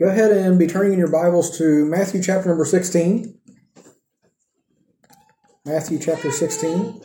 Go ahead and be turning in your Bibles to Matthew chapter number 16. Matthew chapter 16.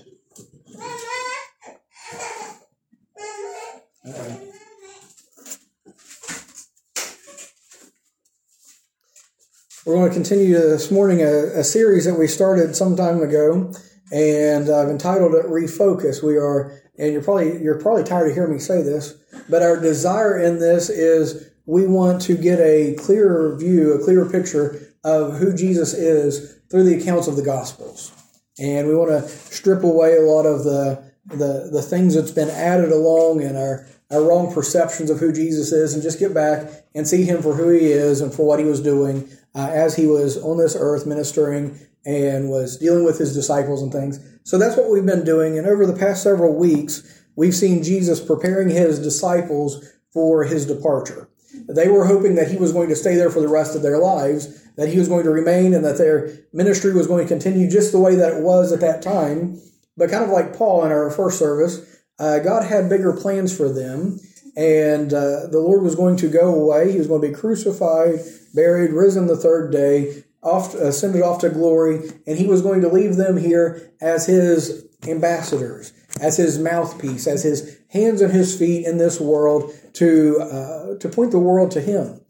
We're going to continue this morning a, a, series that we started some time ago, and I've entitled it "Refocus." We are, and you're probably you're probably tired of hearing me say this, but our desire in this is we want to get a clearer view, a clearer picture of who Jesus is through the accounts of the Gospels. And we want to strip away a lot of the, the, the things that's been added along and our, our wrong perceptions of who Jesus is and just get back and see him for who he is and for what he was doing uh, as he was on this earth ministering and was dealing with his disciples and things. So that's what we've been doing. And over the past several weeks, we've seen Jesus preparing his disciples for his departure. They were hoping that he was going to stay there for the rest of their lives, that he was going to remain, and that their ministry was going to continue just the way that it was at that time. But kind of like Paul in our first service, uh, God had bigger plans for them, and uh, the Lord was going to go away. He was going to be crucified, buried, risen the third day, off, ascended off to glory, and he was going to leave them here as his ambassadors, as his mouthpiece, as his hands and his feet in this world to uh, to point the world to him.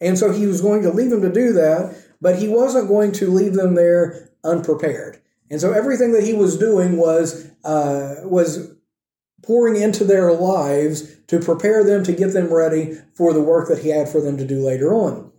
And so he was going to leave them to do that, but he wasn't going to leave them there unprepared. And so everything that he was doing was uh, was pouring into their lives to prepare them to get them ready for the work that he had for them to do later on.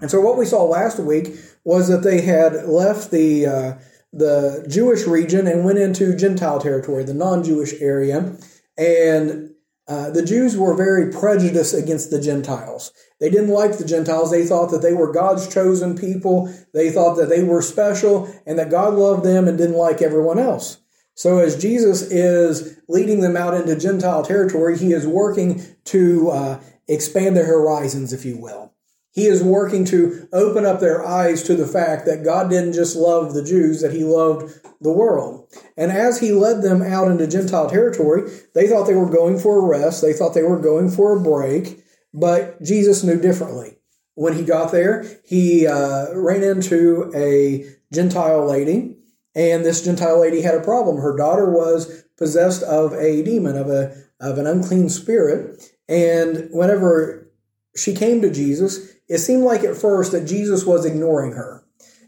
And so what we saw last week was that they had left the uh, the Jewish region and went into Gentile territory, the non-Jewish area, and uh, the Jews were very prejudiced against the Gentiles. They didn't like the Gentiles. They thought that they were God's chosen people. They thought that they were special and that God loved them and didn't like everyone else. So as Jesus is leading them out into Gentile territory, he is working to uh, expand their horizons, if you will. He is working to open up their eyes to the fact that God didn't just love the Jews, that He loved the world. And as He led them out into Gentile territory, they thought they were going for a rest, they thought they were going for a break, but Jesus knew differently. When he got there, he uh, ran into a Gentile lady, and this Gentile lady had a problem. Her daughter was possessed of a demon, of a of an unclean spirit, and whenever she came to Jesus, it seemed like at first that Jesus was ignoring her.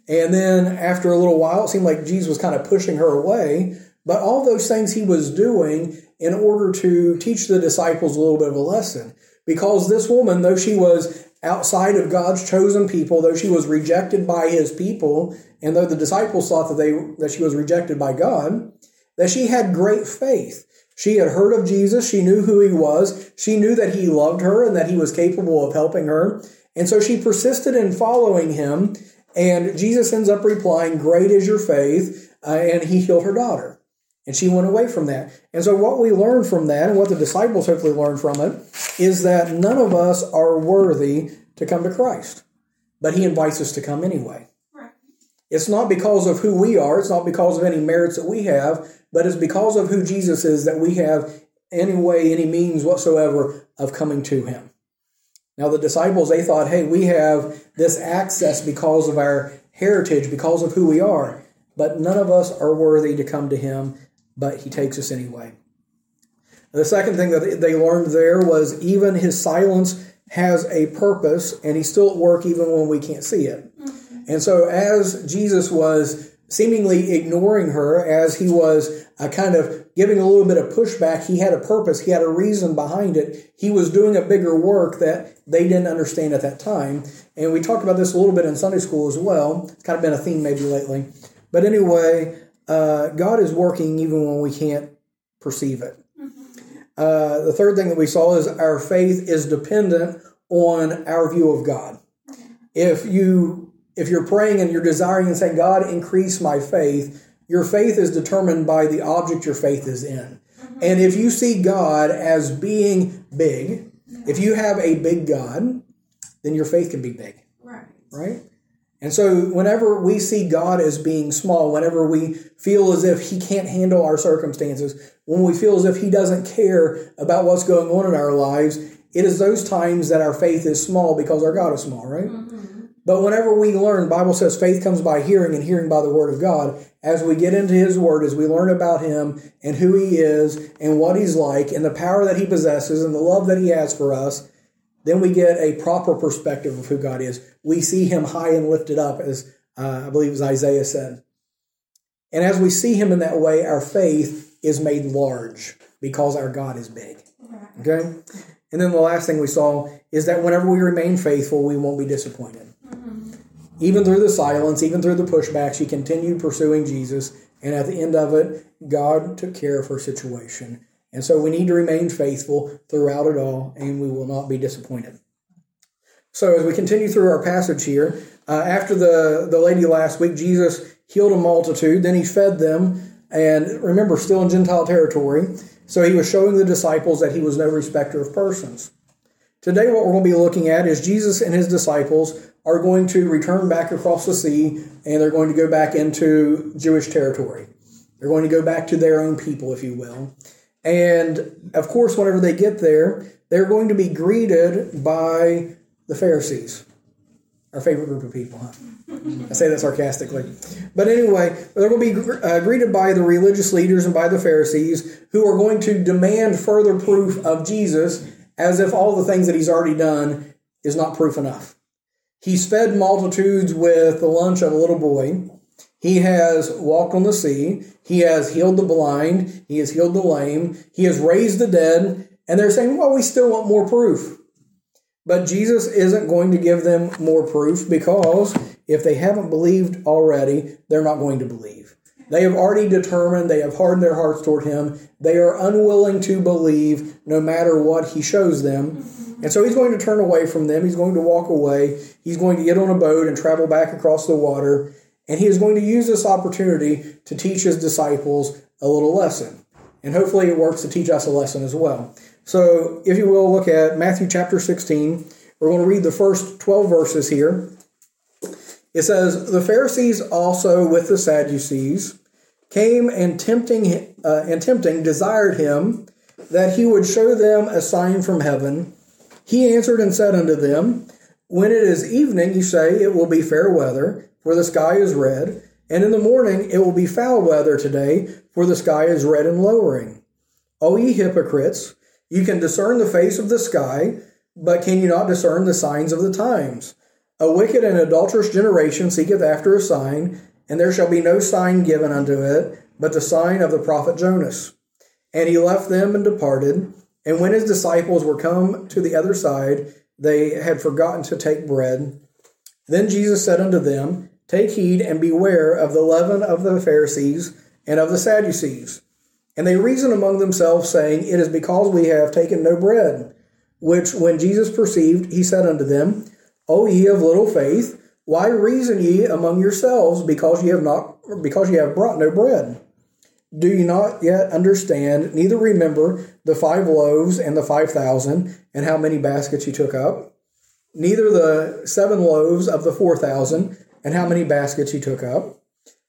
And then after a little while, it seemed like Jesus was kind of pushing her away. But all those things he was doing in order to teach the disciples a little bit of a lesson. Because this woman, though she was outside of God's chosen people, though she was rejected by his people, and though the disciples thought that they that she was rejected by God, that she had great faith. She had heard of Jesus, she knew who he was, she knew that he loved her and that he was capable of helping her, and so she persisted in following him, and Jesus ends up replying, Great is your faith, uh, and he healed her daughter. And she went away from that. And so, what we learn from that, and what the disciples hopefully learned from it, is that none of us are worthy to come to Christ. But he invites us to come anyway. It's not because of who we are, it's not because of any merits that we have, but it's because of who Jesus is that we have any way, any means whatsoever of coming to him. Now, the disciples, they thought, hey, we have this access because of our heritage, because of who we are. But none of us are worthy to come to him, but he takes us anyway. The second thing that they learned there was even his silence has a purpose, and he's still at work even when we can't see it. Mm-hmm. And so, as Jesus was seemingly ignoring her, as he was uh, kind of giving a little bit of pushback. He had a purpose, he had a reason behind it. He was doing a bigger work that they didn't understand at that time. And we talked about this a little bit in Sunday school as well. It's kind of been a theme maybe lately. But anyway, uh, God is working even when we can't perceive it. Mm-hmm. Uh, the third thing that we saw is our faith is dependent on our view of God. If you if you're praying and you're desiring and saying, God, increase my faith, your faith is determined by the object your faith is in. Mm-hmm. And if you see God as being big, if you have a big God, then your faith can be big. Right. Right? And so, whenever we see God as being small, whenever we feel as if He can't handle our circumstances, when we feel as if He doesn't care about what's going on in our lives, it is those times that our faith is small because our God is small, right? Mm-hmm. But whenever we learn, Bible says faith comes by hearing and hearing by the word of God. As we get into his word, as we learn about him and who he is and what he's like and the power that he possesses and the love that he has for us, then we get a proper perspective of who God is. We see him high and lifted up, as uh, I believe as Isaiah said. And as we see him in that way, our faith is made large because our God is big. Okay? And then the last thing we saw is that whenever we remain faithful, we won't be disappointed. Even through the silence, even through the pushback, she continued pursuing Jesus. And at the end of it, God took care of her situation. And so we need to remain faithful throughout it all, and we will not be disappointed. So as we continue through our passage here, uh, after the, the lady last week, Jesus healed a multitude, then he fed them, and remember, still in Gentile territory. So he was showing the disciples that he was no respecter of persons. Today, what we're going to be looking at is Jesus and his disciples are going to return back across the sea and they're going to go back into Jewish territory. They're going to go back to their own people, if you will. And of course, whenever they get there, they're going to be greeted by the Pharisees, our favorite group of people, huh? I say that sarcastically. But anyway, they're going to be uh, greeted by the religious leaders and by the Pharisees who are going to demand further proof of Jesus as if all the things that he's already done is not proof enough. He's fed multitudes with the lunch of a little boy. He has walked on the sea. He has healed the blind. He has healed the lame. He has raised the dead. And they're saying, well, we still want more proof. But Jesus isn't going to give them more proof because if they haven't believed already, they're not going to believe. They have already determined, they have hardened their hearts toward him. They are unwilling to believe no matter what he shows them. Mm-hmm. And so he's going to turn away from them. He's going to walk away. He's going to get on a boat and travel back across the water. And he is going to use this opportunity to teach his disciples a little lesson. And hopefully it works to teach us a lesson as well. So, if you will, look at Matthew chapter 16. We're going to read the first 12 verses here. It says, The Pharisees also with the Sadducees came and tempting, uh, and tempting desired him that he would show them a sign from heaven. He answered and said unto them, When it is evening, you say, It will be fair weather, for the sky is red, and in the morning it will be foul weather today, for the sky is red and lowering. O ye hypocrites, you can discern the face of the sky, but can you not discern the signs of the times? A wicked and adulterous generation seeketh after a sign, and there shall be no sign given unto it, but the sign of the prophet Jonas. And he left them and departed. And when his disciples were come to the other side, they had forgotten to take bread. Then Jesus said unto them, Take heed and beware of the leaven of the Pharisees and of the Sadducees. And they reasoned among themselves, saying, It is because we have taken no bread. Which when Jesus perceived, he said unto them, O ye of little faith, why reason ye among yourselves because ye have not because ye have brought no bread? Do ye not yet understand, neither remember the five loaves and the five thousand, and how many baskets ye took up? Neither the seven loaves of the four thousand, and how many baskets ye took up?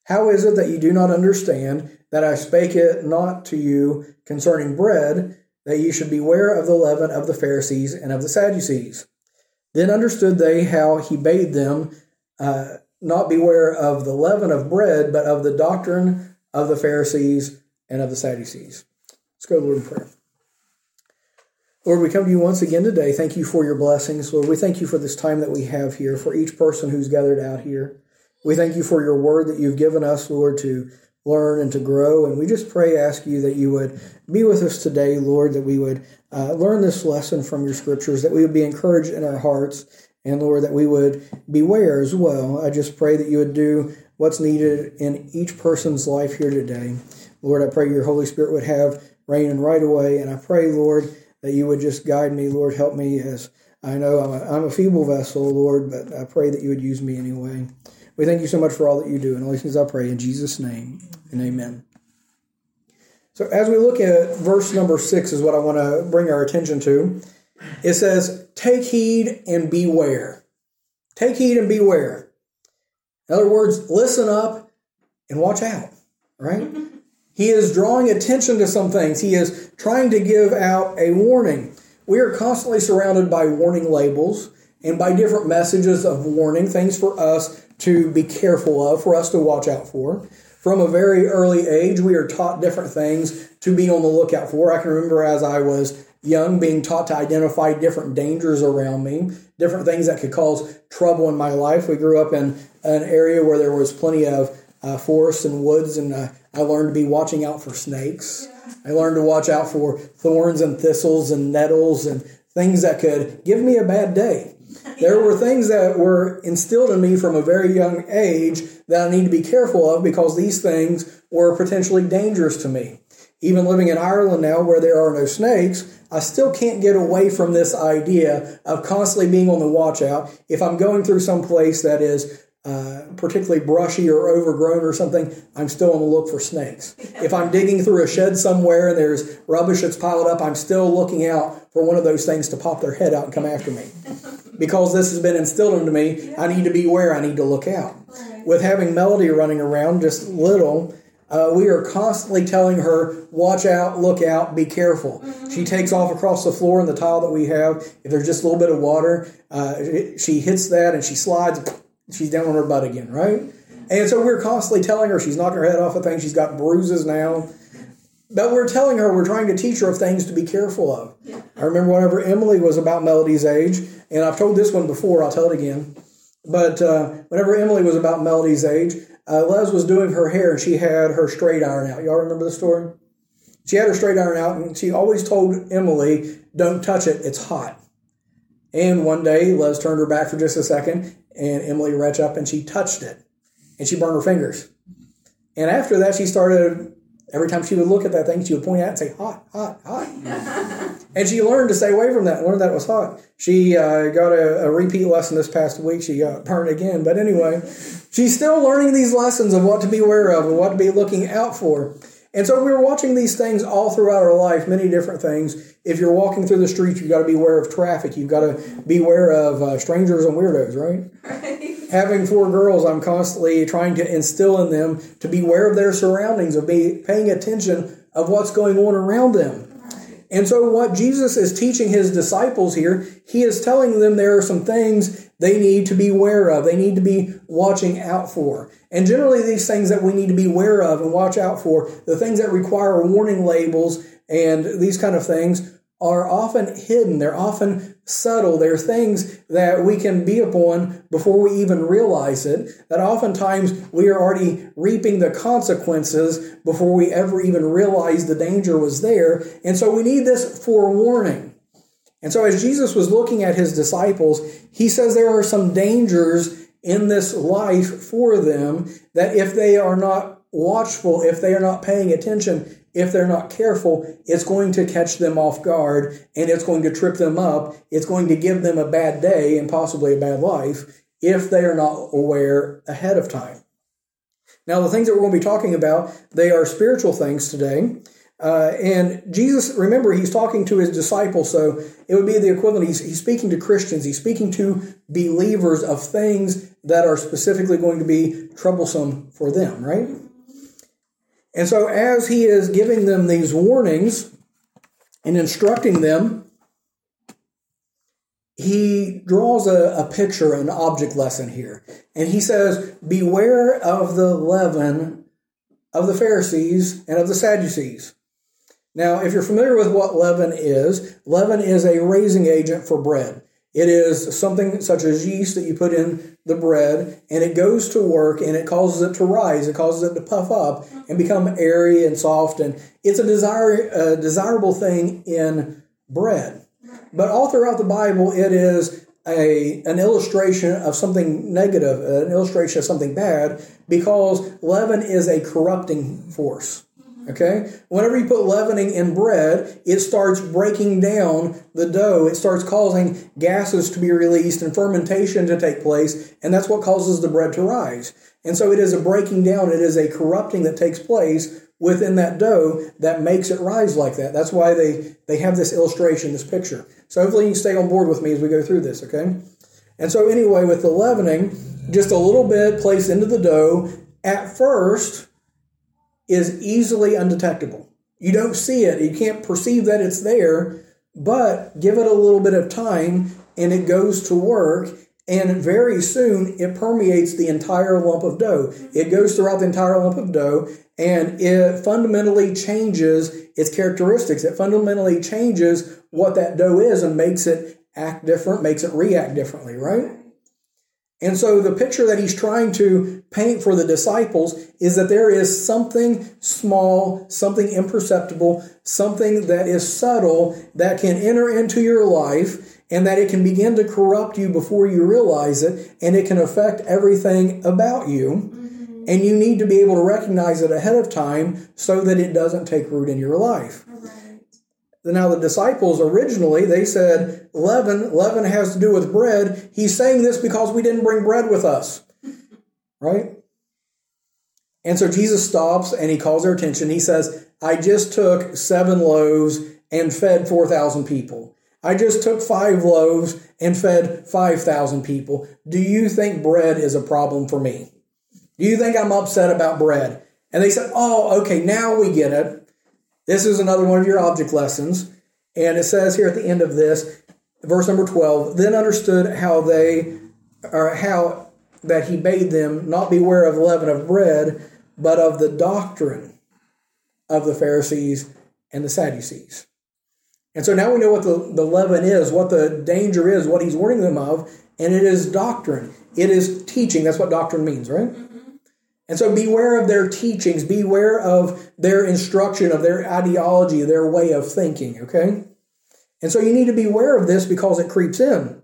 How is it that ye do not understand that I spake it not to you concerning bread, that ye should beware of the leaven of the Pharisees and of the Sadducees? Then understood they how he bade them uh, not beware of the leaven of bread, but of the doctrine of the Pharisees and of the Sadducees. Let's go, Lord, in prayer. Lord, we come to you once again today. Thank you for your blessings. Lord, we thank you for this time that we have here, for each person who's gathered out here. We thank you for your word that you've given us, Lord, to learn and to grow. And we just pray, ask you that you would be with us today, Lord, that we would uh, learn this lesson from your scriptures, that we would be encouraged in our hearts, and Lord, that we would beware as well. I just pray that you would do what's needed in each person's life here today. Lord, I pray your Holy Spirit would have reign and right away. And I pray, Lord, that you would just guide me. Lord, help me as I know I'm a, I'm a feeble vessel, Lord, but I pray that you would use me anyway. We thank you so much for all that you do. And all these things I pray in Jesus' name and amen. So, as we look at verse number six, is what I want to bring our attention to. It says, Take heed and beware. Take heed and beware. In other words, listen up and watch out, right? He is drawing attention to some things. He is trying to give out a warning. we are constantly surrounded by warning labels and by different messages of warning, things for us to be careful of, for us to watch out for. From a very early age, we are taught different things to be on the lookout for. I can remember as I was young being taught to identify different dangers around me, different things that could cause trouble in my life. We grew up in an area where there was plenty of uh, forests and woods, and uh, I learned to be watching out for snakes. I learned to watch out for thorns and thistles and nettles and things that could give me a bad day. There were things that were instilled in me from a very young age that I need to be careful of because these things were potentially dangerous to me. Even living in Ireland now where there are no snakes, I still can't get away from this idea of constantly being on the watch out. If I'm going through some place that is uh, particularly brushy or overgrown or something, I'm still on the look for snakes. If I'm digging through a shed somewhere and there's rubbish that's piled up, I'm still looking out for one of those things to pop their head out and come after me. Because this has been instilled into me, I need to be aware, I need to look out. With having Melody running around just little, uh, we are constantly telling her, watch out, look out, be careful. Mm-hmm. She takes off across the floor in the tile that we have. If there's just a little bit of water, uh, she hits that and she slides, she's down on her butt again, right? And so we're constantly telling her she's knocking her head off of things. She's got bruises now. But we're telling her, we're trying to teach her of things to be careful of. I remember whenever Emily was about Melody's age, and I've told this one before, I'll tell it again. But uh, whenever Emily was about Melody's age, uh, Les was doing her hair and she had her straight iron out. Y'all remember the story? She had her straight iron out and she always told Emily, don't touch it, it's hot. And one day, Les turned her back for just a second and Emily reached up and she touched it and she burned her fingers. And after that, she started, every time she would look at that thing, she would point it and say, hot, hot, hot. and she learned to stay away from that, learned that it was hot. She uh, got a, a, repeat lesson this past week. She got burned again. But anyway, she's still learning these lessons of what to be aware of and what to be looking out for. And so we're watching these things all throughout our life, many different things. If you're walking through the streets, you've got to be aware of traffic. You've got to be aware of uh, strangers and weirdos, right? right? Having four girls, I'm constantly trying to instill in them to beware of their surroundings, of be paying attention of what's going on around them. And so, what Jesus is teaching his disciples here, he is telling them there are some things they need to be aware of, they need to be watching out for. And generally, these things that we need to be aware of and watch out for, the things that require warning labels and these kind of things, are often hidden. They're often subtle. They're things that we can be upon before we even realize it. That oftentimes we are already reaping the consequences before we ever even realize the danger was there. And so we need this forewarning. And so as Jesus was looking at his disciples, he says there are some dangers in this life for them that if they are not watchful, if they are not paying attention, if they're not careful, it's going to catch them off guard and it's going to trip them up. It's going to give them a bad day and possibly a bad life if they are not aware ahead of time. Now, the things that we're going to be talking about, they are spiritual things today. Uh, and Jesus, remember, he's talking to his disciples, so it would be the equivalent. He's, he's speaking to Christians, he's speaking to believers of things that are specifically going to be troublesome for them, right? And so, as he is giving them these warnings and instructing them, he draws a, a, picture, an object lesson here. And he says, Beware of the leaven of the Pharisees and of the Sadducees. Now, if you're familiar with what leaven is, leaven is a raising agent for bread. It is something such as yeast that you put in the bread and it goes to work and it causes it to rise. It causes it to puff up and become airy and soft. And it's a, desire, a desirable thing in bread. But all throughout the Bible, it is a, an illustration of something negative, an illustration of something bad, because leaven is a corrupting force. Okay? Whenever you put leavening in bread, it starts breaking down the dough. It starts causing gases to be released and fermentation to take place, and that's what causes the bread to rise. And so it is a breaking down, it is a corrupting that takes place within that dough that makes it rise like that. That's why they, they have this illustration, this picture. So hopefully you can stay on board with me as we go through this, okay? And so anyway, with the leavening, just a little bit placed into the dough, at first, is easily undetectable. You don't see it, you can't perceive that it's there, but give it a little bit of time and it goes to work and very soon it permeates the entire lump of dough. It goes throughout the entire lump of dough and it fundamentally changes its characteristics. It fundamentally changes what that dough is and makes it act different, makes it react differently, right? And so the picture that he's trying to paint for the disciples is that there is something small, something imperceptible, something that is subtle that can enter into your life and that it can begin to corrupt you before you realize it and it can affect everything about you. Mm-hmm. And you need to be able to recognize it ahead of time so that it doesn't take root in your life. Now, the disciples originally, they said, leaven, leaven has to do with bread. He's saying this because we didn't bring bread with us. Right? And so Jesus stops and he calls their attention. He says, I just took seven loaves and fed 4,000 people. I just took five loaves and fed 5,000 people. Do you think bread is a problem for me? Do you think I'm upset about bread? And they said, Oh, okay, now we get it. This is another one of your object lessons. And it says here at the end of this, verse number 12, then understood how they, or how that he bade them not beware of the leaven of bread, but of the doctrine of the Pharisees and the Sadducees. And so now we know what the, the leaven is, what the danger is, what he's warning them of, and it is doctrine. It is teaching. That's what doctrine means, right? And so beware of their teachings, beware of their instruction, of their ideology, their way of thinking, okay? And so you need to beware of this because it creeps in.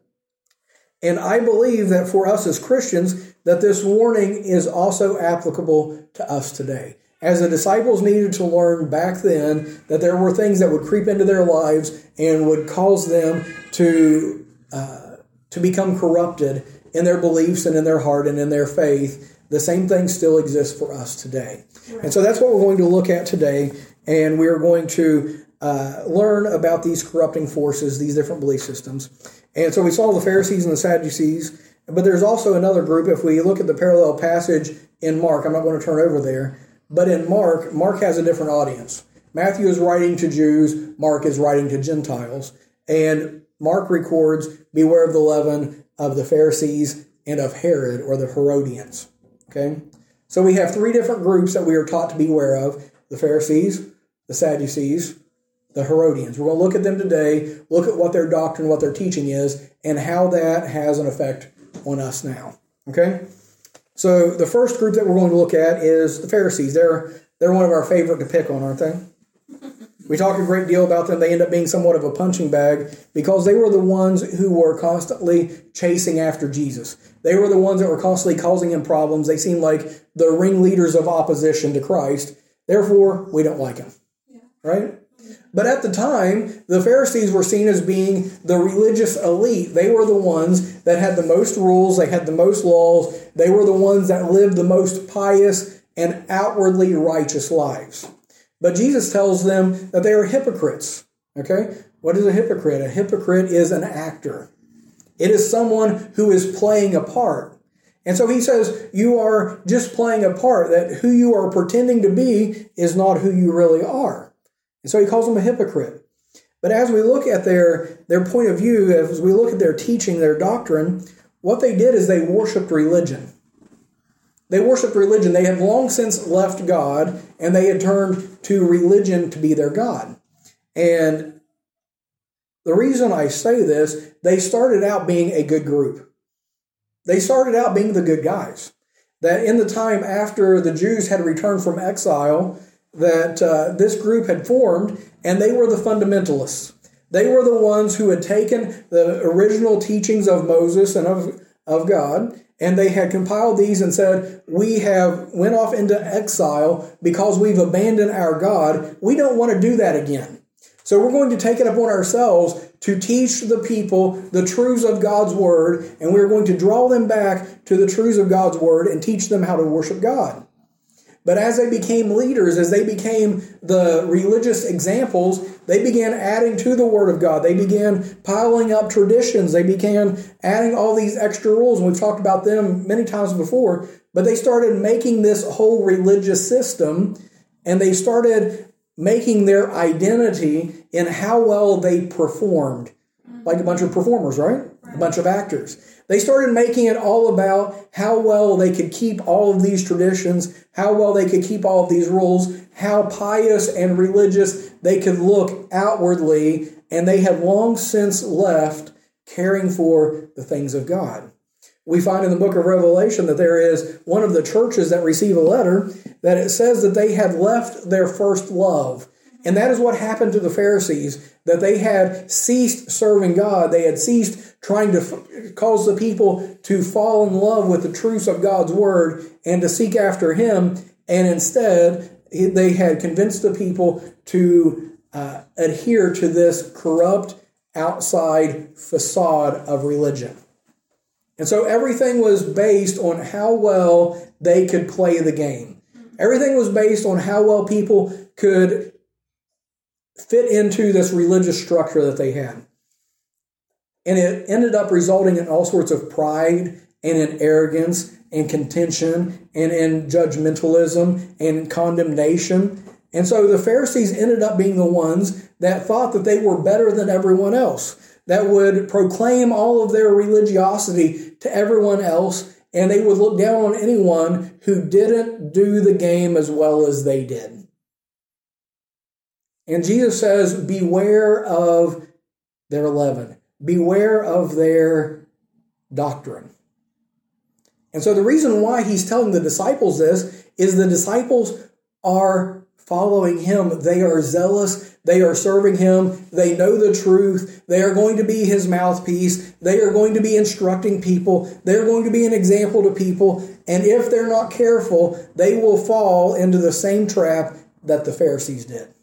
And I believe that for us as Christians, that this warning is also applicable to us today. As the disciples needed to learn back then that there were things that would creep into their lives and would cause them to, uh, to become corrupted in their beliefs and in their heart and in their faith, the same thing still exists for us today. And so that's what we're going to look at today. And we're going to uh, learn about these corrupting forces, these different belief systems. And so we saw the Pharisees and the Sadducees, but there's also another group. If we look at the parallel passage in Mark, I'm not going to turn over there, but in Mark, Mark has a different audience. Matthew is writing to Jews, Mark is writing to Gentiles. And Mark records, Beware of the leaven of the Pharisees and of Herod or the Herodians. Okay? So we have three different groups that we are taught to beware of the Pharisees, the Sadducees, the Herodians. We're going to look at them today, look at what their doctrine, what their teaching is, and how that has an effect on us now. Okay? So the first group that we're going to look at is the Pharisees. They're they're one of our favorite to pick on, aren't they? We talk a great deal about them. They end up being somewhat of a punching bag because they were the ones who were constantly chasing after Jesus. They were the ones that were constantly causing him problems. They seemed like the ringleaders of opposition to Christ. Therefore, we don't like him. Yeah. Right? But at the time, the Pharisees were seen as being the religious elite. They were the ones that had the most rules, they had the most laws, they were the ones that lived the most pious and outwardly righteous lives. But Jesus tells them that they are hypocrites. Okay? What is a hypocrite? A hypocrite is an actor. It is someone who is playing a part. And so he says, you are just playing a part, that who you are pretending to be is not who you really are. And so he calls them a hypocrite. But as we look at their, their point of view, as we look at their teaching, their doctrine, what they did is they worshiped religion. They worshiped religion. They had long since left God and they had turned to religion to be their God. And the reason I say this, they started out being a good group. They started out being the good guys. That in the time after the Jews had returned from exile, that uh, this group had formed, and they were the fundamentalists. They were the ones who had taken the original teachings of Moses and of, of God, and they had compiled these and said, "We have went off into exile because we've abandoned our God. We don't want to do that again. So we're going to take it upon ourselves to teach the people the truths of God's word, and we're going to draw them back to the truths of God's word and teach them how to worship God." But as they became leaders, as they became the religious examples, they began adding to the Word of God. They began piling up traditions. They began adding all these extra rules. And we've talked about them many times before. But they started making this whole religious system and they started making their identity in how well they performed, like a bunch of performers, right? A bunch of actors. They started making it all about how well they could keep all of these traditions, how well they could keep all of these rules, how pious and religious they could look outwardly, and they have long since left caring for the things of God. We find in the book of Revelation that there is one of the churches that receive a letter that it says that they had left their first love. And that is what happened to the Pharisees, that they had ceased serving God. They had ceased trying to f- cause the people to fall in love with the truths of God's word and to seek after Him. And instead, they had convinced the people to uh, adhere to this corrupt outside facade of religion. And so everything was based on how well they could play the game. Everything was based on how well people could fit into this religious structure that they had. And it ended up resulting in all sorts of pride and in arrogance and contention and in judgmentalism and condemnation. And so the Pharisees ended up being the ones that thought that they were better than everyone else, that would proclaim all of their religiosity to everyone else, and they would look down on anyone who didn't do the game as well as they did. And Jesus says, Beware of their leaven, beware of their doctrine. And so the reason why he's telling the disciples this is the disciples are following him. They are zealous. They are serving him. They know the truth. They are going to be his mouthpiece. They are going to be instructing people. They're going to be an example to people. And if they're not careful, they will fall into the same trap that the Pharisees did.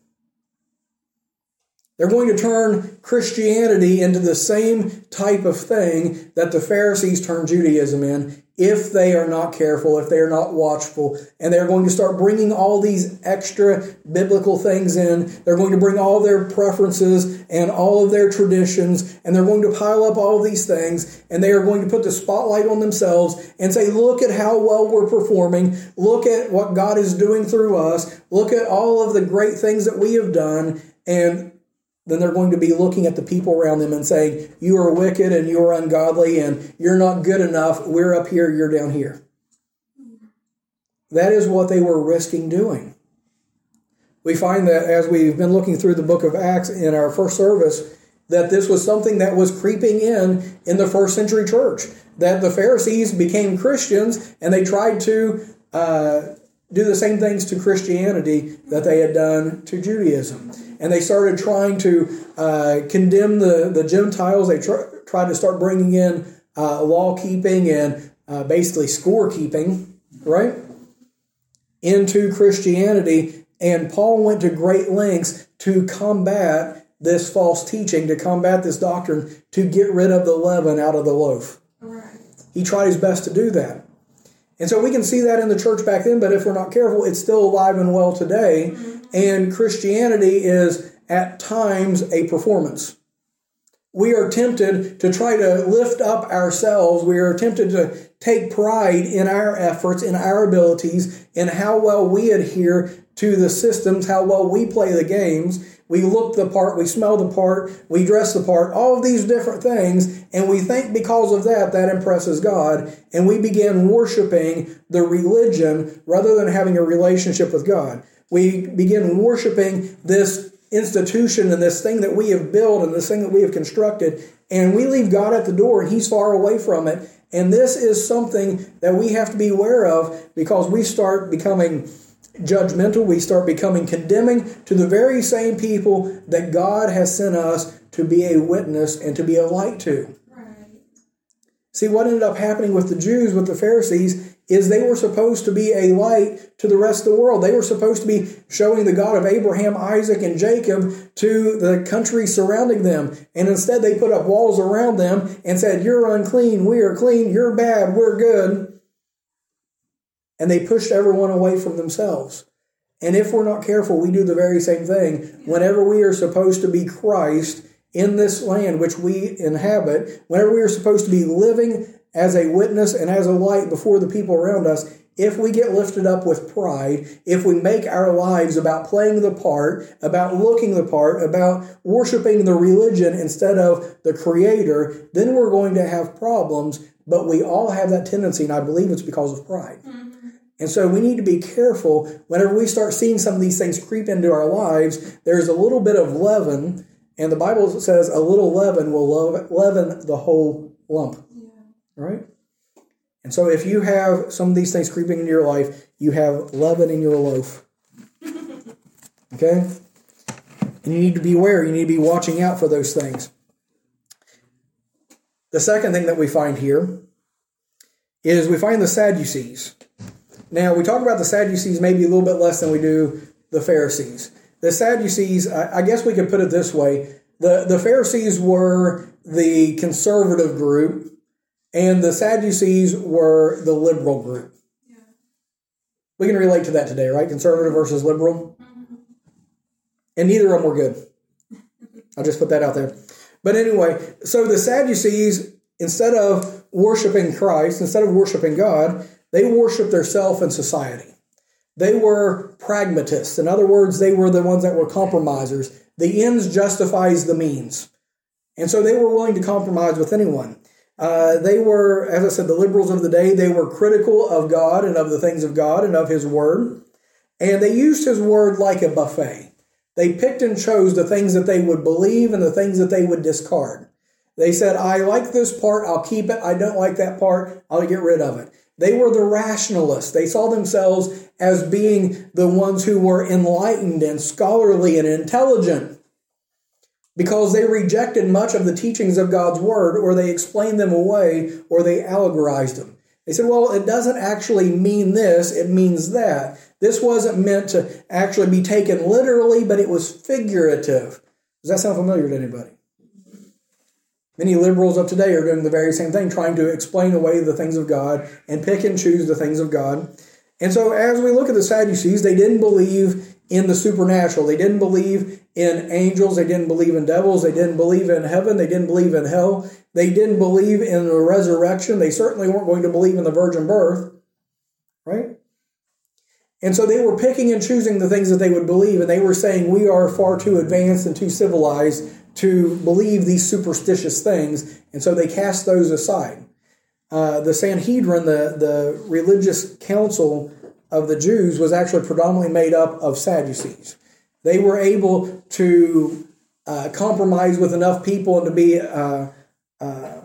They're going to turn Christianity into the same type of thing that the Pharisees turned Judaism in if they are not careful, if they are not watchful, and they're going to start bringing all these extra biblical things in. They're going to bring all their preferences and all of their traditions, and they're going to pile up all of these things, and they are going to put the spotlight on themselves and say, Look at how well we're performing. Look at what God is doing through us. Look at all of the great things that we have done. And then they're going to be looking at the people around them and saying, You are wicked and you are ungodly and you're not good enough. We're up here, you're down here. That is what they were risking doing. We find that as we've been looking through the book of Acts in our first service, that this was something that was creeping in in the first century church. That the Pharisees became Christians and they tried to uh, do the same things to Christianity that they had done to Judaism and they started trying to uh, condemn the, the Gentiles. They tr- tried to start bringing in uh, law keeping and uh, basically scorekeeping, right, into Christianity. And Paul went to great lengths to combat this false teaching, to combat this doctrine, to get rid of the leaven out of the loaf. Right. He tried his best to do that. And so we can see that in the church back then, but if we're not careful, it's still alive and well today. Mm-hmm. And Christianity is at times a performance. We are tempted to try to lift up ourselves. We are tempted to take pride in our efforts, in our abilities, in how well we adhere to the systems, how well we play the games. We look the part, we smell the part, we dress the part, all of these different things, and we think because of that, that impresses God, and we begin worshiping the religion rather than having a relationship with God. We begin worshiping this institution and this thing that we have built and this thing that we have constructed, and we leave God at the door and He's far away from it. And this is something that we have to be aware of because we start becoming judgmental, we start becoming condemning to the very same people that God has sent us to be a witness and to be a light to. See, what ended up happening with the Jews, with the Pharisees, is they were supposed to be a light to the rest of the world. They were supposed to be showing the God of Abraham, Isaac, and Jacob to the country surrounding them. And instead, they put up walls around them and said, You're unclean, we are clean, you're bad, we're good. And they pushed everyone away from themselves. And if we're not careful, we do the very same thing. Whenever we are supposed to be Christ, in this land which we inhabit, whenever we are supposed to be living as a witness and as a light before the people around us, if we get lifted up with pride, if we make our lives about playing the part, about looking the part, about worshiping the religion instead of the creator, then we're going to have problems. But we all have that tendency, and I believe it's because of pride. Mm-hmm. And so we need to be careful whenever we start seeing some of these things creep into our lives. There's a little bit of leaven, and the Bible says a little leaven will leaven the whole lump. Yeah. Right? And so if you have some of these things creeping into your life, you have leaven in your loaf. Okay? And you need to be aware, you need to be watching out for those things. The second thing that we find here is we find the Sadducees. Now, we talk about the Sadducees maybe a little bit less than we do the Pharisees. The Sadducees, I guess we could put it this way the, the Pharisees were the conservative group, and the Sadducees were the liberal group. Yeah. We can relate to that today, right? Conservative versus liberal. Mm-hmm. And neither of them were good. I'll just put that out there. But anyway, so the Sadducees, instead of worshiping Christ, instead of worshiping God, they worshiped their self and society. They were pragmatists. In other words, they were the ones that were compromisers. The ends justifies the means. And so they were willing to compromise with anyone. Uh, they were, as I said, the liberals of the day. They were critical of God and of the things of God and of His Word. And they used His Word like a buffet. They picked and chose the things that they would believe and the things that they would discard. They said, I like this part, I'll keep it. I don't like that part, I'll get rid of it. They were the rationalists. They saw themselves as being the ones who were enlightened and scholarly and intelligent because they rejected much of the teachings of God's word, or they explained them away, or they allegorized them. They said, well, it doesn't actually mean this, it means that. This wasn't meant to actually be taken literally, but it was figurative. Does that sound familiar to anybody? Many liberals of today are doing the very same thing, trying to explain away the things of God and pick and choose the things of God. And so, as we look at the Sadducees, they didn't believe in the supernatural. They didn't believe in angels. They didn't believe in devils. They didn't believe in heaven. They didn't believe in hell. They didn't believe in the resurrection. They certainly weren't going to believe in the virgin birth, right? And so they were picking and choosing the things that they would believe, and they were saying, We are far too advanced and too civilized to believe these superstitious things. And so they cast those aside. Uh, the Sanhedrin, the, the religious council of the Jews, was actually predominantly made up of Sadducees. They were able to uh, compromise with enough people and to be uh, uh,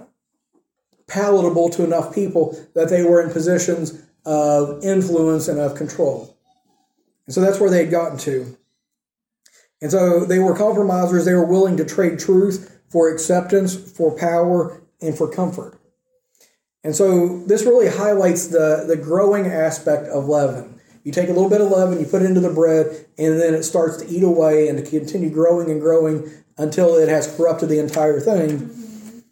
palatable to enough people that they were in positions of influence and of control. And so that's where they had gotten to. And so they were compromisers. They were willing to trade truth for acceptance, for power, and for comfort. And so this really highlights the, the growing aspect of leaven. You take a little bit of leaven, you put it into the bread, and then it starts to eat away and to continue growing and growing until it has corrupted the entire thing.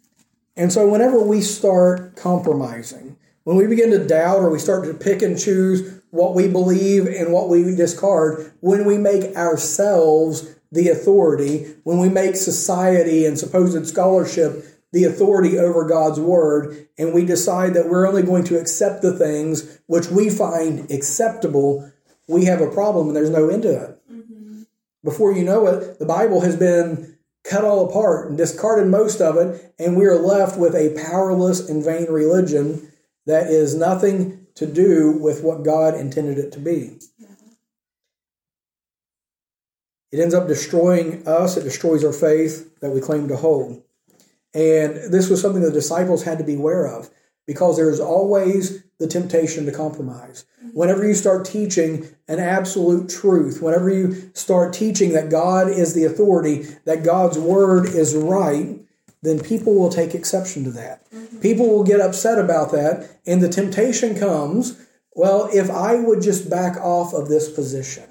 And so, whenever we start compromising, when we begin to doubt or we start to pick and choose what we believe and what we discard, when we make ourselves the authority, when we make society and supposed scholarship the authority over God's word, and we decide that we're only going to accept the things which we find acceptable, we have a problem and there's no end to it. Mm-hmm. Before you know it, the Bible has been cut all apart and discarded most of it, and we are left with a powerless and vain religion that is nothing to do with what God intended it to be. It ends up destroying us, it destroys our faith that we claim to hold. And this was something the disciples had to be aware of because there's always the temptation to compromise. Mm-hmm. Whenever you start teaching an absolute truth, whenever you start teaching that God is the authority, that God's word is right, then people will take exception to that. Mm-hmm. People will get upset about that, and the temptation comes well, if I would just back off of this position,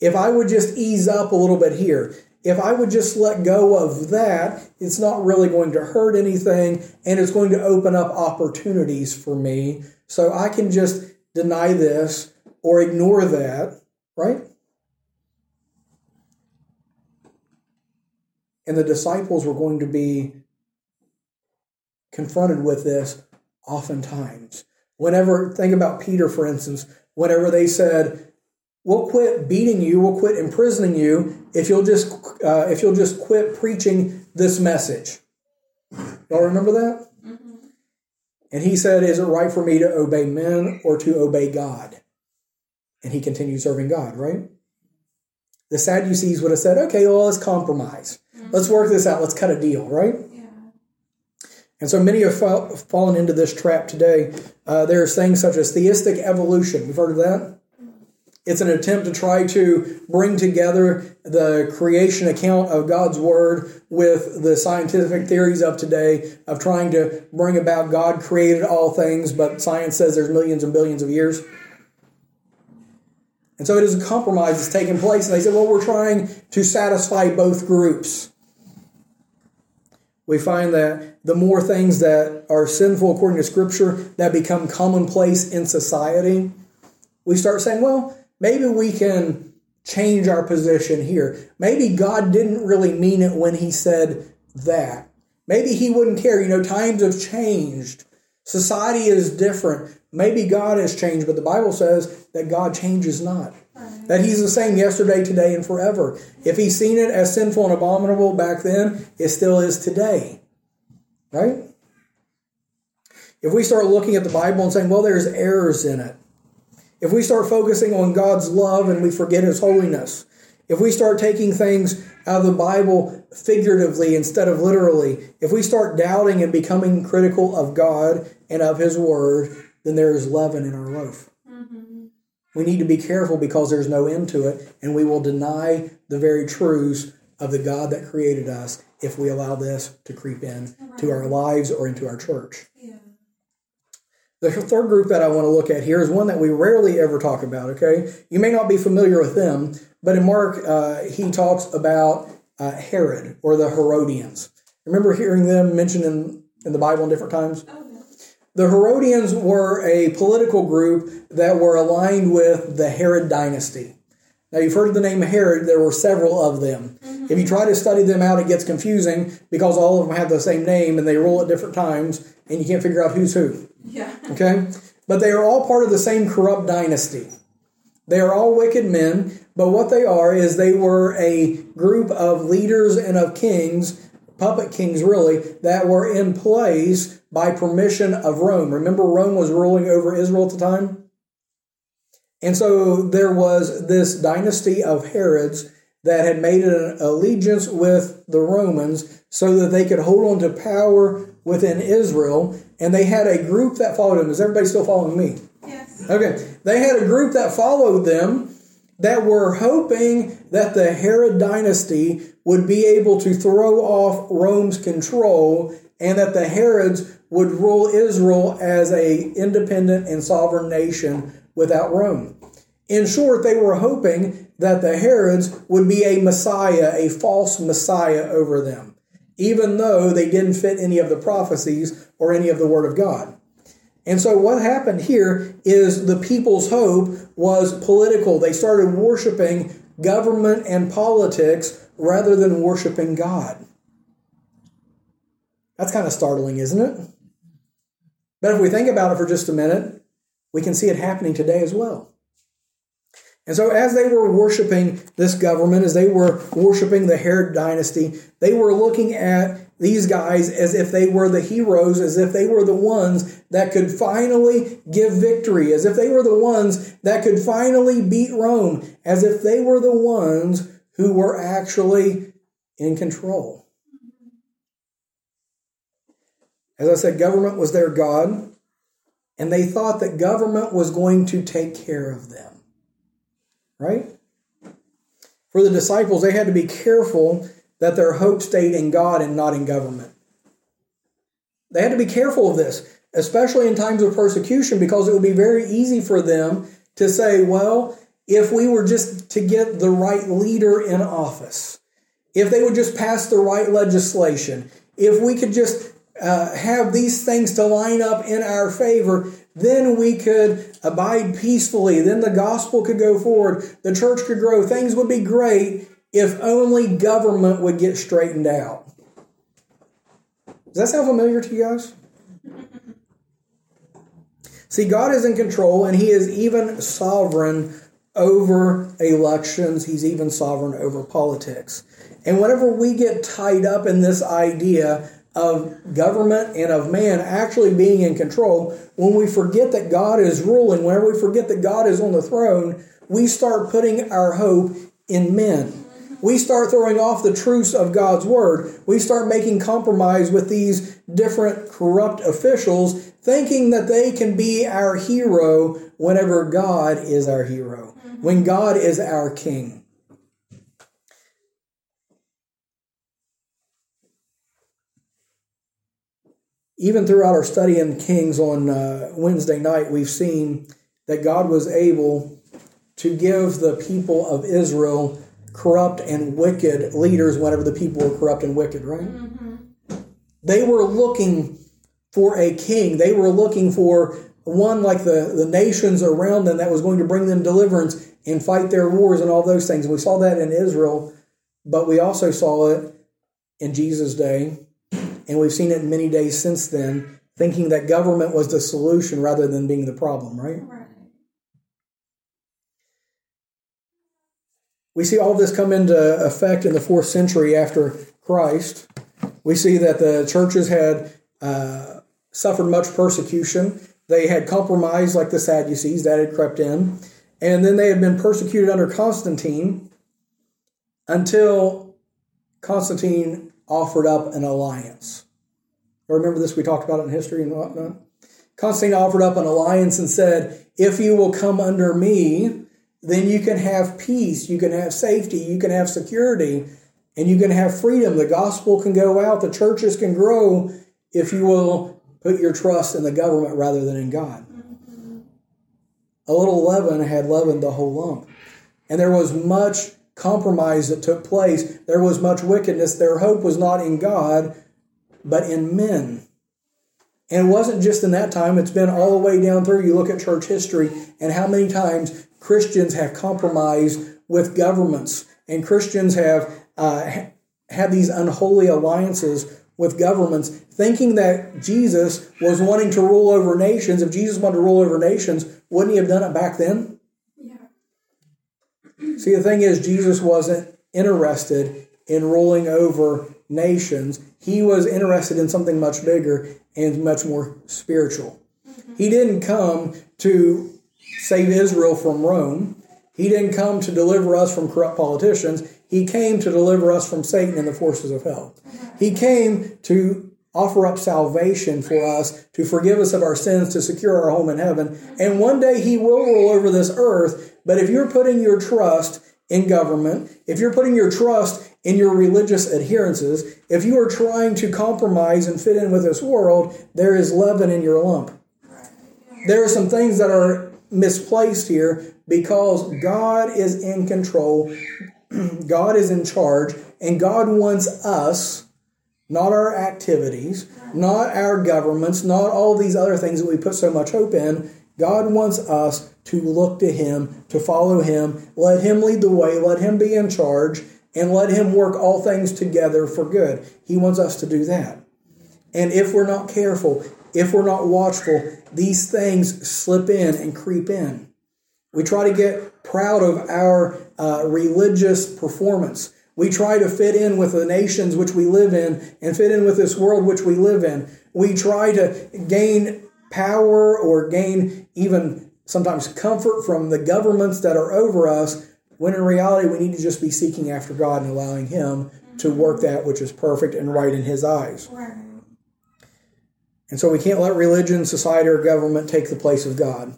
if I would just ease up a little bit here, if I would just let go of that, it's not really going to hurt anything and it's going to open up opportunities for me. So I can just deny this or ignore that, right? And the disciples were going to be confronted with this oftentimes. Whenever, think about Peter, for instance, whenever they said, we'll quit beating you, we'll quit imprisoning you if you'll just, uh, if you'll just quit preaching this message. Y'all remember that? Mm-hmm. And he said, Is it right for me to obey men or to obey God? And he continued serving God, right? The Sadducees would have said, Okay, well, let's compromise. Let's work this out. Let's cut a deal, right? Yeah. And so many have fallen into this trap today. Uh, there's things such as theistic evolution. You've heard of that? It's an attempt to try to bring together the creation account of God's Word with the scientific theories of today of trying to bring about God created all things, but science says there's millions and billions of years. And so it is a compromise that's taking place. And they said, well, we're trying to satisfy both groups. We find that the more things that are sinful according to Scripture that become commonplace in society, we start saying, well, maybe we can change our position here. Maybe God didn't really mean it when he said that. Maybe he wouldn't care. You know, times have changed. Society is different. Maybe God has changed, but the Bible says that God changes not. That he's the same yesterday, today, and forever. If he's seen it as sinful and abominable back then, it still is today. Right? If we start looking at the Bible and saying, well, there's errors in it, if we start focusing on God's love and we forget His holiness, if we start taking things out of the Bible figuratively instead of literally, if we start doubting and becoming critical of God and of His Word, then there is leaven in our loaf. We need to be careful because there's no end to it, and we will deny the very truths of the God that created us if we allow this to creep in right. to our lives or into our church. The third group that I want to look at here is one that we rarely ever talk about, okay? You may not be familiar with them, but in Mark, uh, he talks about uh, Herod or the Herodians. Remember hearing them mentioned in, in the Bible in different times? Oh, the Herodians were a political group that were aligned with the Herod dynasty. Now, you've heard of the name Herod, there were several of them. Mm-hmm. If you try to study them out, it gets confusing because all of them have the same name and they rule at different times, and you can't figure out who's who. Yeah. Okay? But they are all part of the same corrupt dynasty. They are all wicked men, but what they are is they were a group of leaders and of kings, puppet kings really, that were in place by permission of Rome. Remember, Rome was ruling over Israel at the time? And so there was this dynasty of Herods that had made an allegiance with the Romans so that they could hold on to power within Israel, and they had a group that followed them. Is everybody still following me? Yes. Okay. They had a group that followed them that were hoping that the Herod dynasty would be able to throw off Rome's control and that the Herods would rule Israel as a independent and sovereign nation without Rome. In short, they were hoping that the Herods would be a Messiah, a false Messiah over them even though they didn't fit any of the prophecies or any of the Word of God. And so what happened here is the people's hope was political. They started worshiping government and politics rather than worshiping God. That's kind of startling, isn't it? But if we think about it for just a minute, we can see it happening today as well. And so, as they were worshiping this government, as they were worshiping the Herod dynasty, they were looking at these guys as if they were the heroes, as if they were the ones that could finally give victory, as if they were the ones that could finally beat Rome, as if they were the ones who were actually in control. As I said, government was their God, and they thought that government was going to take care of them right? For the disciples, they had to be careful that their hope stayed in God and not in government. They had to be careful of this, especially in times of persecution, because it would be very easy for them to say, well, if we were just to get the right leader in office, if they would just pass the right legislation, if we could just uh, have these things to line up in our favor, then we could abide peacefully. Then the gospel could go forward. The church could grow. Things would be great if only government would get straightened out. Does that sound familiar to you guys? See, God is in control and He is even sovereign over elections, He's even sovereign over politics. And whenever we get tied up in this idea of government and of man actually being in control, when we forget that God is ruling, whenever we forget that God is on the throne, we start putting our hope in men. We start throwing off the truths of God's word. We start making compromise with these different corrupt officials, thinking that they can be our hero whenever God is our hero, when God is our king. even throughout our study in Kings on uh, Wednesday night, we've seen that God was able to give the people of Israel corrupt and wicked leaders whenever the people were corrupt and wicked, right? Mm-hmm. They were looking for a king. They were looking for one like the, the nations around them that was going to bring them deliverance and fight their wars and all those things. We saw that in Israel, but we also saw it in Jesus' day and we've seen it many days since then, thinking that government was the solution rather than being the problem, right? right. We see all of this come into effect in the fourth century after Christ. We see that the churches had uh, suffered much persecution. They had compromised, like the Sadducees, that had crept in. And then they had been persecuted under Constantine until Constantine offered up an alliance. Remember this? We talked about it in history and whatnot. Constantine offered up an alliance and said, If you will come under me, then you can have peace, you can have safety, you can have security, and you can have freedom. The gospel can go out, the churches can grow if you will put your trust in the government rather than in God. A little leaven had leavened the whole lump. And there was much compromise that took place. There was much wickedness. Their hope was not in God, but in men. And it wasn't just in that time, it's been all the way down through. You look at church history and how many times Christians have compromised with governments, and Christians have uh, had these unholy alliances with governments, thinking that Jesus was wanting to rule over nations. If Jesus wanted to rule over nations, wouldn't he have done it back then? See, the thing is, Jesus wasn't interested in ruling over nations. He was interested in something much bigger and much more spiritual. He didn't come to save Israel from Rome. He didn't come to deliver us from corrupt politicians. He came to deliver us from Satan and the forces of hell. He came to offer up salvation for us, to forgive us of our sins, to secure our home in heaven. And one day He will rule over this earth. But if you're putting your trust in government, if you're putting your trust in your religious adherences, if you are trying to compromise and fit in with this world, there is leaven in your lump. There are some things that are misplaced here because God is in control, God is in charge, and God wants us, not our activities, not our governments, not all these other things that we put so much hope in. God wants us to look to Him, to follow Him, let Him lead the way, let Him be in charge, and let Him work all things together for good. He wants us to do that. And if we're not careful, if we're not watchful, these things slip in and creep in. We try to get proud of our uh, religious performance. We try to fit in with the nations which we live in and fit in with this world which we live in. We try to gain power or gain even sometimes comfort from the governments that are over us when in reality, we need to just be seeking after God and allowing Him to work that which is perfect and right in His eyes. And so we can't let religion, society, or government take the place of God.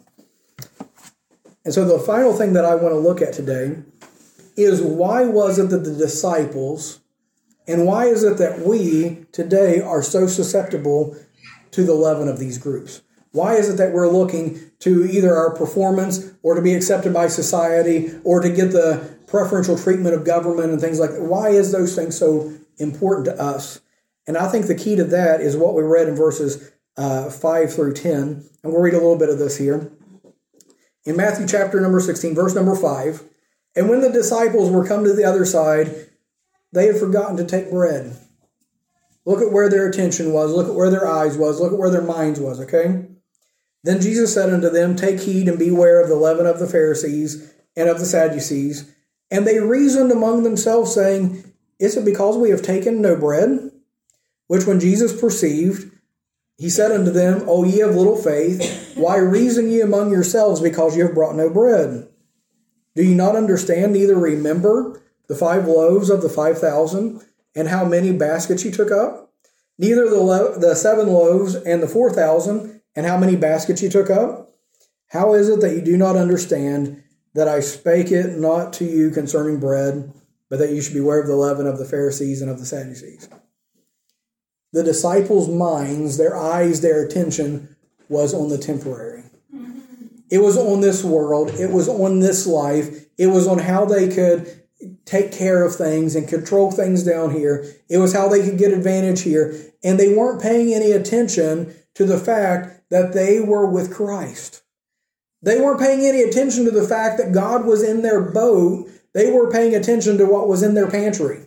And so the final thing that I want to look at today is why was it that the disciples and why is it that we today are so susceptible to the leaven of these groups? Why is it that we're looking to either our performance or to be accepted by society or to get the preferential treatment of government and things like that? Why is those things so important to us? And I think the key to that is what we read in verses uh, 5 through 10. And we'll read a little bit of this here. In Matthew chapter number 16, verse number 5, and when the disciples were come to the other side, they had forgotten to take bread. Look at where their attention was. Look at where their eyes was. Look at where their minds was, okay? Then Jesus said unto them, Take heed and beware of the leaven of the Pharisees and of the Sadducees. And they reasoned among themselves, saying, Is it because we have taken no bread? Which when Jesus perceived, he said unto them, O ye of little faith, why reason ye among yourselves because ye have brought no bread? Do ye not understand, neither remember the five loaves of the five thousand, and how many baskets ye took up? Neither the, lo- the seven loaves and the four thousand, and how many baskets ye took up? How is it that ye do not understand that I spake it not to you concerning bread, but that you should beware of the leaven of the Pharisees and of the Sadducees? The disciples' minds, their eyes, their attention was on the temporary. It was on this world. It was on this life. It was on how they could take care of things and control things down here. It was how they could get advantage here. And they weren't paying any attention to the fact that they were with Christ. They weren't paying any attention to the fact that God was in their boat. They were paying attention to what was in their pantry.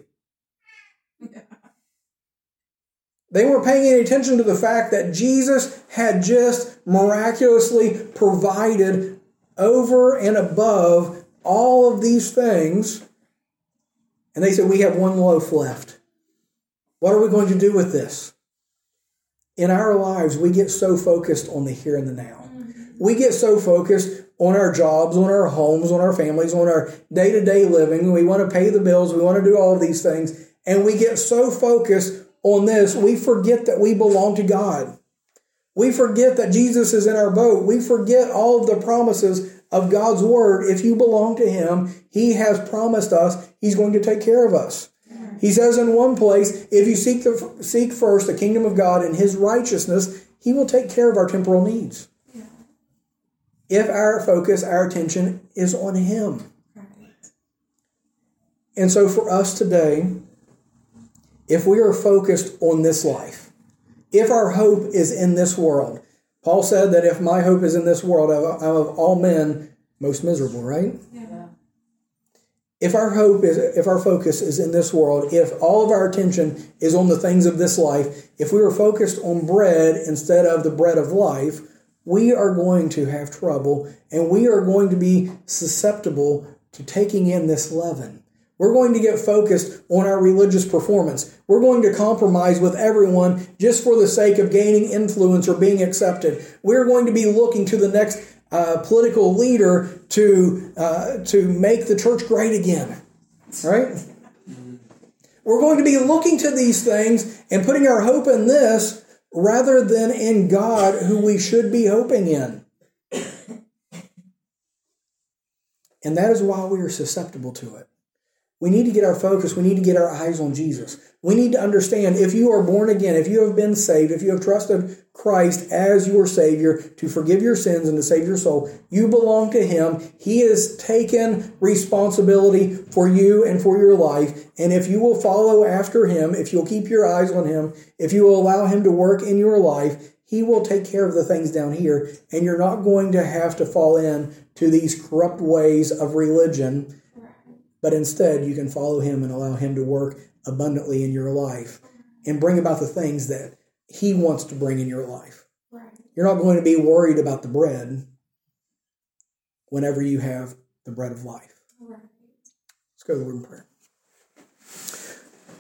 They weren't paying any attention to the fact that Jesus had just miraculously provided over and above all of these things. And they said, We have one loaf left. What are we going to do with this? In our lives, we get so focused on the here and the now. Mm-hmm. We get so focused on our jobs, on our homes, on our families, on our day to day living. We want to pay the bills. We want to do all of these things. And we get so focused on this, we forget that we belong to God. We forget that Jesus is in our boat. We forget all of the promises of God's word. If you belong to Him, He has promised us He's going to take care of us. He says in one place, if you seek the seek first the kingdom of God and His righteousness, He will take care of our temporal needs. Yeah. If our focus, our attention is on Him. Right. And so for us today, if we are focused on this life, if our hope is in this world, Paul said that if my hope is in this world, I'm of all men most miserable, right? Yeah. If our hope is, if our focus is in this world, if all of our attention is on the things of this life, if we are focused on bread instead of the bread of life, we are going to have trouble and we are going to be susceptible to taking in this leaven. We're going to get focused on our religious performance. We're going to compromise with everyone just for the sake of gaining influence or being accepted. We're going to be looking to the next uh, political leader to uh, to make the church great again. Right? We're going to be looking to these things and putting our hope in this rather than in God, who we should be hoping in. And that is why we are susceptible to it. We need to get our focus. We need to get our eyes on Jesus. We need to understand if you are born again, if you have been saved, if you have trusted Christ as your Savior to forgive your sins and to save your soul, you belong to Him. He has taken responsibility for you and for your life. And if you will follow after Him, if you'll keep your eyes on Him, if you will allow Him to work in your life, He will take care of the things down here. And you're not going to have to fall in to these corrupt ways of religion but instead you can follow him and allow him to work abundantly in your life and bring about the things that he wants to bring in your life. Right. You're not going to be worried about the bread whenever you have the bread of life. Right. Let's go to the Lord in prayer.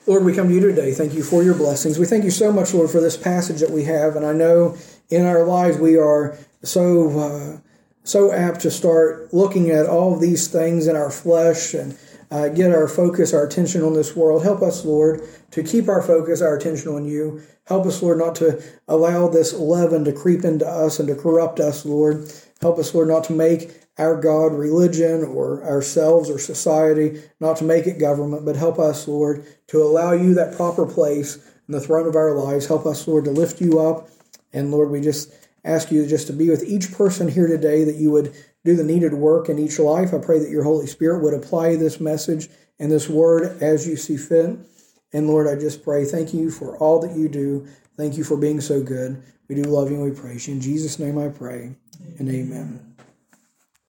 Lord, we come to you today. Thank you for your blessings. We thank you so much, Lord, for this passage that we have. And I know in our lives we are so uh, so apt to start looking at all of these things in our flesh and uh, get our focus, our attention on this world. Help us, Lord, to keep our focus, our attention on you. Help us, Lord, not to allow this leaven to creep into us and to corrupt us, Lord. Help us, Lord, not to make our God religion or ourselves or society, not to make it government, but help us, Lord, to allow you that proper place in the throne of our lives. Help us, Lord, to lift you up. And Lord, we just ask you just to be with each person here today, that you would do the needed work in each life. I pray that your Holy Spirit would apply this message and this word as you see fit. And Lord, I just pray, thank you for all that you do. Thank you for being so good. We do love you and we praise you. In Jesus' name I pray and amen.